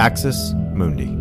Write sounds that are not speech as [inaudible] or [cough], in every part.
Axis Mundi.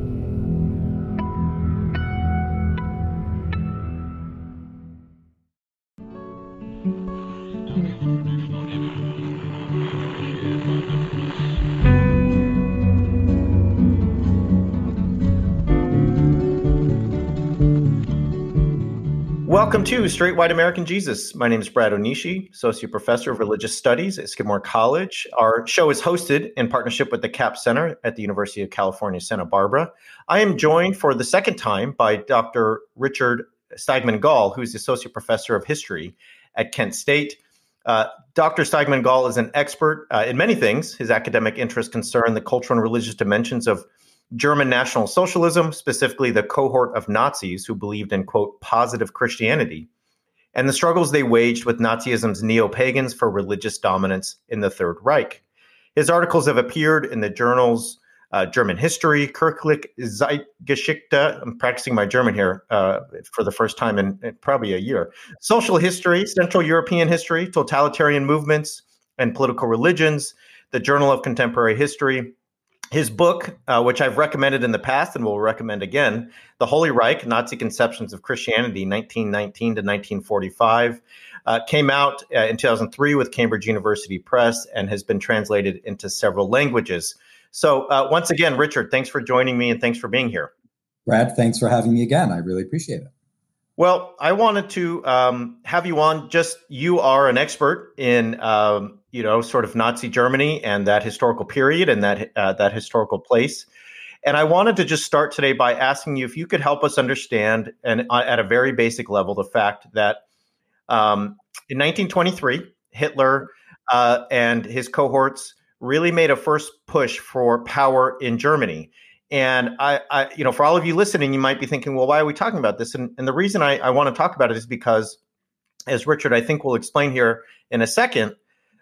Welcome to Straight White American Jesus. My name is Brad Onishi, Associate Professor of Religious Studies at Skidmore College. Our show is hosted in partnership with the Capps Center at the University of California, Santa Barbara. I am joined for the second time by Dr. Richard Steigmann-Gall, who's the Associate Professor of History at Kent State. Uh, Dr. Steigmann-Gall is an expert uh, in many things. His academic interests concern the cultural and religious dimensions of German National Socialism, specifically the cohort of Nazis who believed in, quote, positive Christianity, and the struggles they waged with Nazism's neo pagans for religious dominance in the Third Reich. His articles have appeared in the journals uh, German History, Kirchliche Zeitgeschichte. I'm practicing my German here uh, for the first time in, in, probably a year. Social History, Central European History, Totalitarian Movements and Political Religions, the Journal of Contemporary History, his book, uh, which I've recommended in the past and will recommend again, The Holy Reich Nazi Conceptions of Christianity, 1919 to 1945, uh, came out uh, in 2003 with Cambridge University Press and has been translated into several languages. So, uh, once again, Richard, thanks for joining me and thanks for being here. Brad, thanks for having me again. I really appreciate it. Well, I wanted to um, have you on. Just you are an expert in, um, you know, sort of Nazi Germany and that historical period and that uh, that historical place. And I wanted to just start today by asking you if you could help us understand, and uh, at a very basic level, the fact that um, in 1923, Hitler uh, and his cohorts really made a first push for power in Germany. And I, I, you know, for all of you listening, you might be thinking, well, why are we talking about this? And, and the reason I, I want to talk about it is because, as Richard, I think will explain here in a second,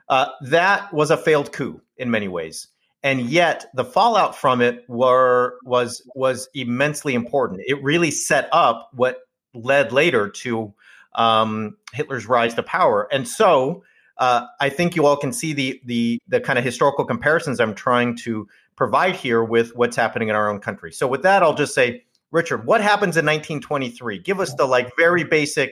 uh, that was a failed coup in many ways. And yet the fallout from it were was was immensely important. It really set up what led later to um, Hitler's rise to power. And so uh, I think you all can see the the the kind of historical comparisons I'm trying to provide here with what's happening in our own country. So with that, I'll just say, Richard, what happens in 1923? Give us the like very basic.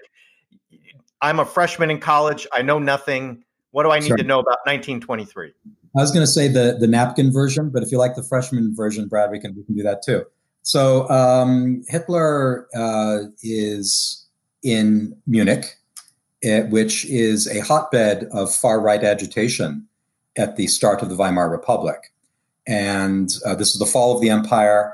I'm a freshman in college. I know nothing. What do I need to know about 1923? I was going to say the the napkin version, but if you like the freshman version, Brad, we can we can do that too. So um, Hitler uh, is in Munich, eh, which is a hotbed of far right agitation at the start of the Weimar Republic. And uh, this is the fall of the empire,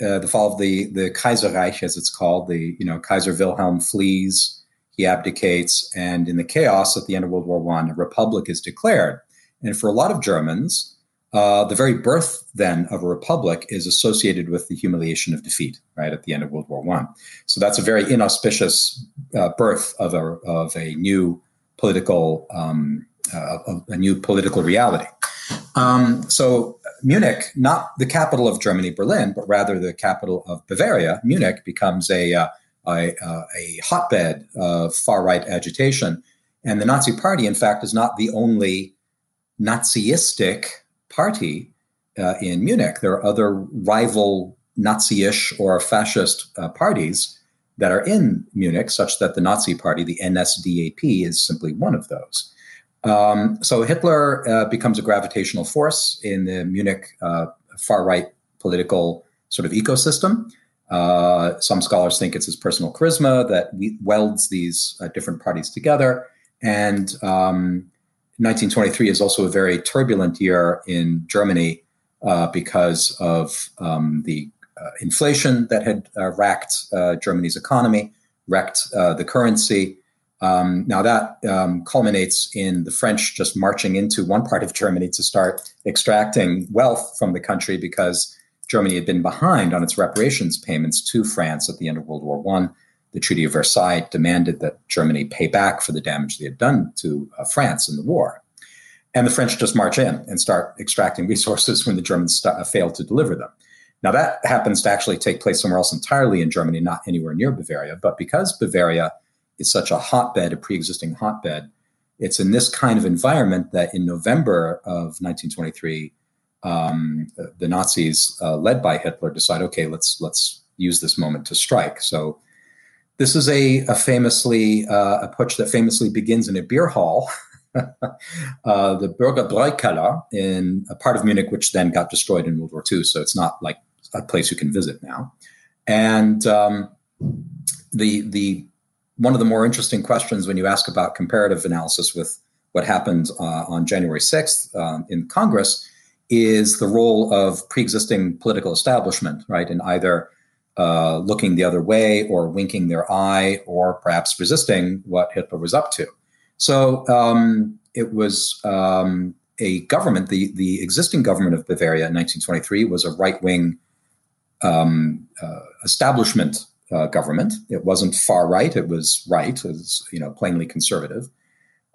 uh, the fall of the the Kaiserreich, as it's called. The you know Kaiser Wilhelm flees, he abdicates, and in the chaos at the end of World War One, a republic is declared. And for a lot of Germans, uh, the very birth then of a republic is associated with the humiliation of defeat, right at the end of World War One. So that's a very inauspicious uh, birth of a of a new political um, uh, a new political reality. Um, so Munich, not the capital of Germany, Berlin, but rather the capital of Bavaria, Munich becomes a, uh, a, uh, a, hotbed of far right agitation. And the Nazi Party, in fact, is not the only Naziistic party uh, in Munich. There are other rival Nazi ish or fascist uh, parties that are in Munich, such that the Nazi Party, the NSDAP, is simply one of those. Um, so Hitler uh, becomes a gravitational force in the Munich uh, far right political sort of ecosystem. Uh, some scholars think it's his personal charisma that welds these uh, different parties together. And um, 1923 is also a very turbulent year in Germany uh, because of um, the uh, inflation that had racked Germany's economy, wrecked the currency. Um, now that um, culminates in the French just marching into one part of Germany to start extracting wealth from the country because Germany had been behind on its reparations payments to France at the end of World War One. The Treaty of Versailles demanded that Germany pay back for the damage they had done to uh, France in the war. And the French just march in and start extracting resources when the Germans st- uh, fail to deliver them. Now, that happens to actually take place somewhere else entirely in Germany, not anywhere near Bavaria. But because Bavaria is such a hotbed, a pre-existing hotbed. It's in this kind of environment that in November of 1923, um, the Nazis, uh, led by Hitler, decide, okay, let's let's use this moment to strike. So this is a, a famously uh, a putsch that famously begins in a beer hall, [laughs] uh, the Bürgerbräukeller in a part of Munich, which then got destroyed in World War II. So it's not like a place you can visit now. And um, the the one of the more interesting questions when you ask about comparative analysis with what happened uh, on January 6th um, in Congress is the role of pre-existing political establishment, right, in either uh, looking the other way or winking their eye or perhaps resisting what Hitler was up to. So um, it was um, a government, the, the existing government of Bavaria in 1923 was a right wing um, uh, establishment uh, government. It wasn't far right, it was right, was you know, plainly conservative.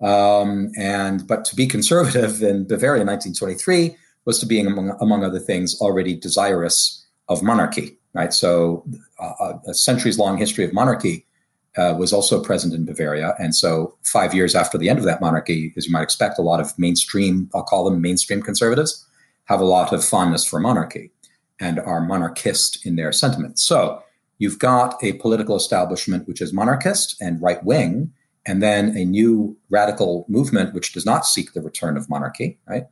Um, and but to be conservative in Bavaria in 1923 was to be, among, among other things, already desirous of monarchy. Right, so uh, a centuries long history of monarchy uh, was also present in Bavaria, and so five years after the end of that monarchy, as you might expect, a lot of mainstream, I'll call them mainstream conservatives, have a lot of fondness for monarchy and are monarchist in their sentiments. So you've got a political establishment which is monarchist and right wing, and then a new radical movement which does not seek the return of monarchy, right?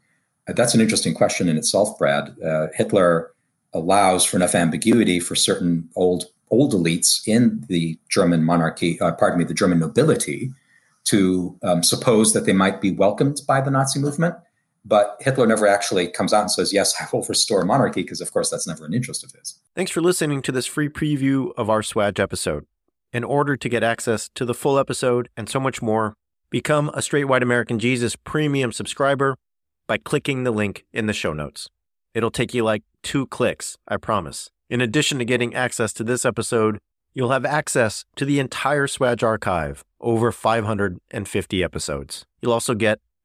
Uh, that's an interesting question in itself, Brad. Uh, Hitler allows for enough ambiguity for certain old old elites in the German monarchy, uh, pardon me, the German nobility, to um, suppose that they might be welcomed by the Nazi movement. But Hitler never actually comes out and says, Yes, [laughs] I will restore monarchy, because of course that's never an interest of his. Thanks for listening to this free preview of our Swag episode. In order to get access to the full episode and so much more, become a Straight White American Jesus premium subscriber by clicking the link in the show notes. It'll take you like two clicks, I promise. In addition to getting access to this episode, you'll have access to the entire Swag archive, over 550 episodes. You'll also get